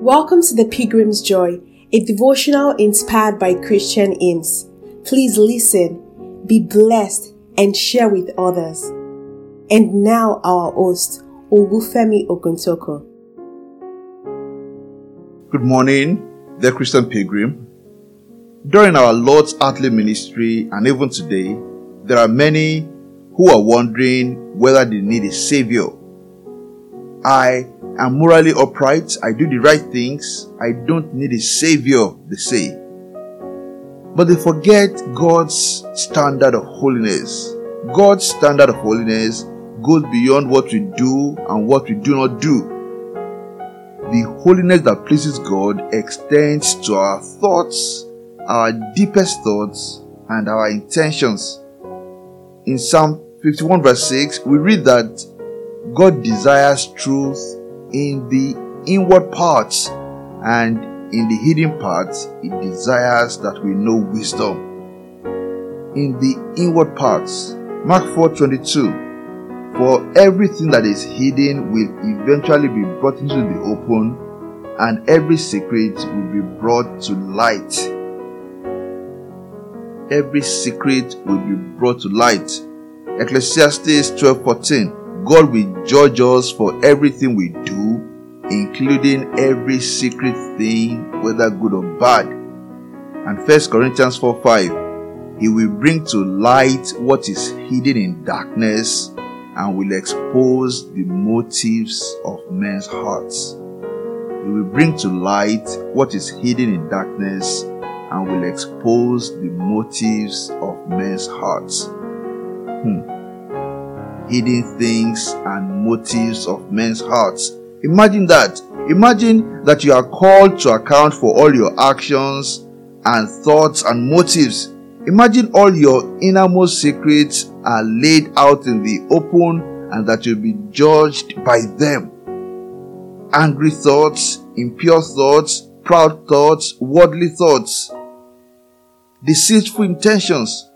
Welcome to the Pilgrim's Joy, a devotional inspired by Christian hymns. Please listen, be blessed, and share with others. And now our host, Olufemi Oguntoko. Good morning, the Christian Pilgrim. During our Lord's earthly ministry and even today, there are many who are wondering whether they need a savior. I am morally upright, I do the right things, I don't need a savior, they say. But they forget God's standard of holiness. God's standard of holiness goes beyond what we do and what we do not do. The holiness that pleases God extends to our thoughts, our deepest thoughts, and our intentions. In Psalm 51, verse 6, we read that God desires truth in the inward parts and in the hidden parts, it desires that we know wisdom. In the inward parts, Mark 4 22, for everything that is hidden will eventually be brought into the open, and every secret will be brought to light. Every secret will be brought to light. Ecclesiastes 12:14 God will judge us for everything we do, including every secret thing, whether good or bad. And 1 Corinthians 4 5 He will bring to light what is hidden in darkness and will expose the motives of men's hearts. He will bring to light what is hidden in darkness and will expose the motives of men's hearts. Hmm. Hidden things and motives of men's hearts. Imagine that. Imagine that you are called to account for all your actions and thoughts and motives Imagine all your innermost secrets are laid out in the open and that you'll be judged by them. Angry thoughts, impure thoughts, proud thoughts, worldly thoughts, deceitful intentions.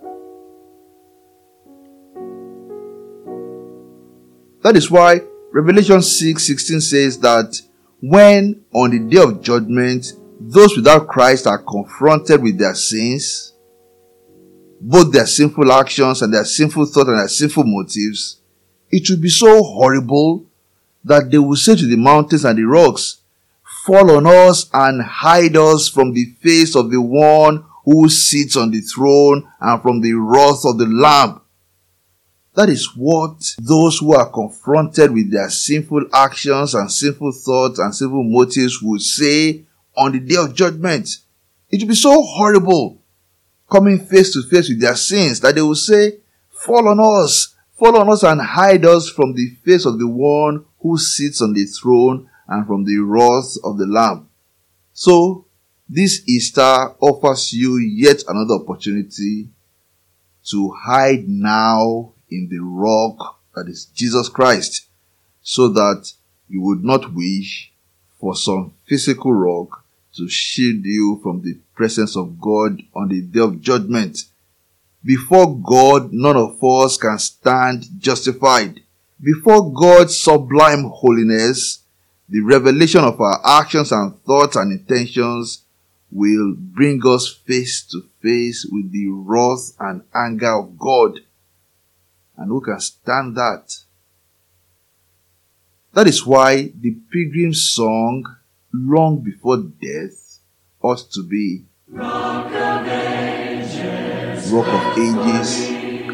That is why Revelation 6 16 says that when on the day of judgment those without Christ are confronted with their sins, both their sinful actions and their sinful thoughts and their sinful motives, it will be so horrible that they will say to the mountains and the rocks, Fall on us and hide us from the face of the one who sits on the throne and from the wrath of the Lamb. That is what those who are confronted with their sinful actions and sinful thoughts and sinful motives will say on the day of judgment. It will be so horrible coming face to face with their sins that they will say, Fall on us, fall on us and hide us from the face of the one who sits on the throne and from the wrath of the Lamb. So, this Easter offers you yet another opportunity to hide now in the rock that is Jesus Christ so that you would not wish for some physical rock to shield you from the presence of God on the day of judgment. Before God, none of us can stand justified. Before God's sublime holiness, the revelation of our actions and thoughts and intentions will bring us face to face with the wrath and anger of God. And who can stand that? That is why the pilgrim's song long before death ought to be Rock of ages, Rock of ages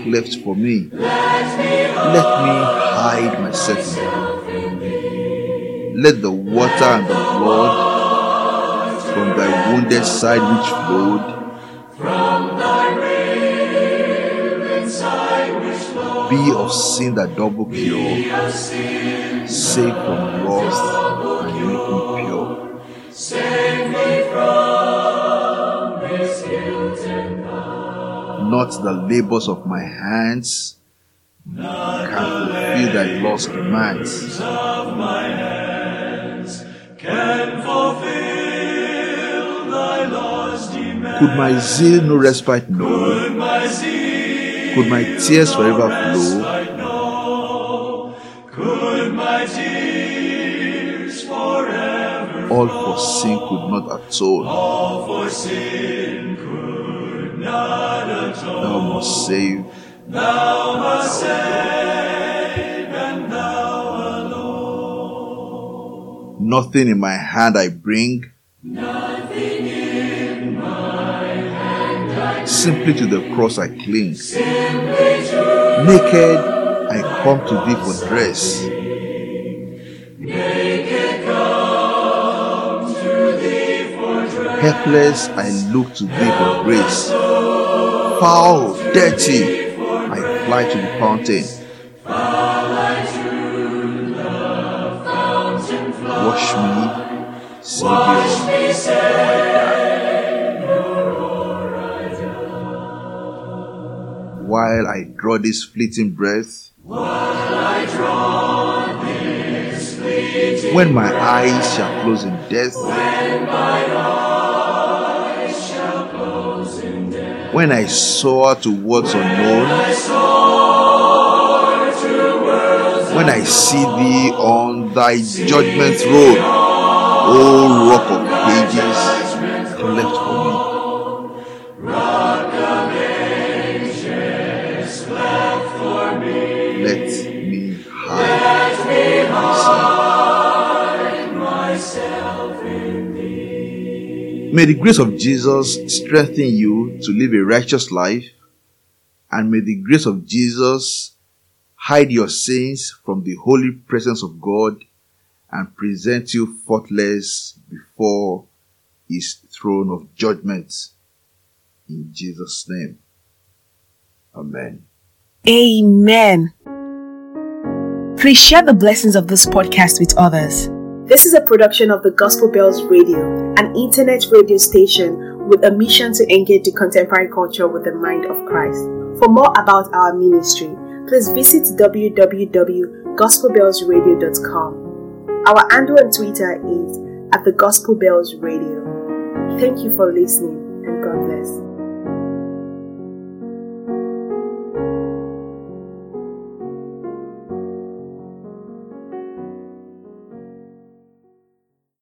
cleft for me. Let me hide myself in thee. Let the water and the blood from thy wounded side which flowed be of sin that double cure, save from wrath and make me pure. not the labors of my hands can fulfill thy lost commands. Could my zeal no respite know? Could my tears forever flow? all for sin could not atone. All for sin could not atone. Thou must save. Thou must save, and thou alone. Nothing in my hand I bring. Simply to the cross I cling. Naked I come to thee for dress. Helpless I look to thee for grace. Foul, dirty, I fly to the fountain. Wash me, Savior, While I draw this fleeting breath, this fleeting when my eyes shall close in death, when my eyes shall close in death. when I soar to worlds unknown, when I see thee on thy judgment throne, O rock of ages, May the grace of Jesus strengthen you to live a righteous life, and may the grace of Jesus hide your sins from the holy presence of God and present you faultless before his throne of judgment. In Jesus' name. Amen. Amen. Please share the blessings of this podcast with others. This is a production of the Gospel Bells Radio, an internet radio station with a mission to engage the contemporary culture with the mind of Christ. For more about our ministry, please visit www.gospelbellsradio.com. Our handle Twitter is at the Gospel Bells Radio. Thank you for listening and God bless.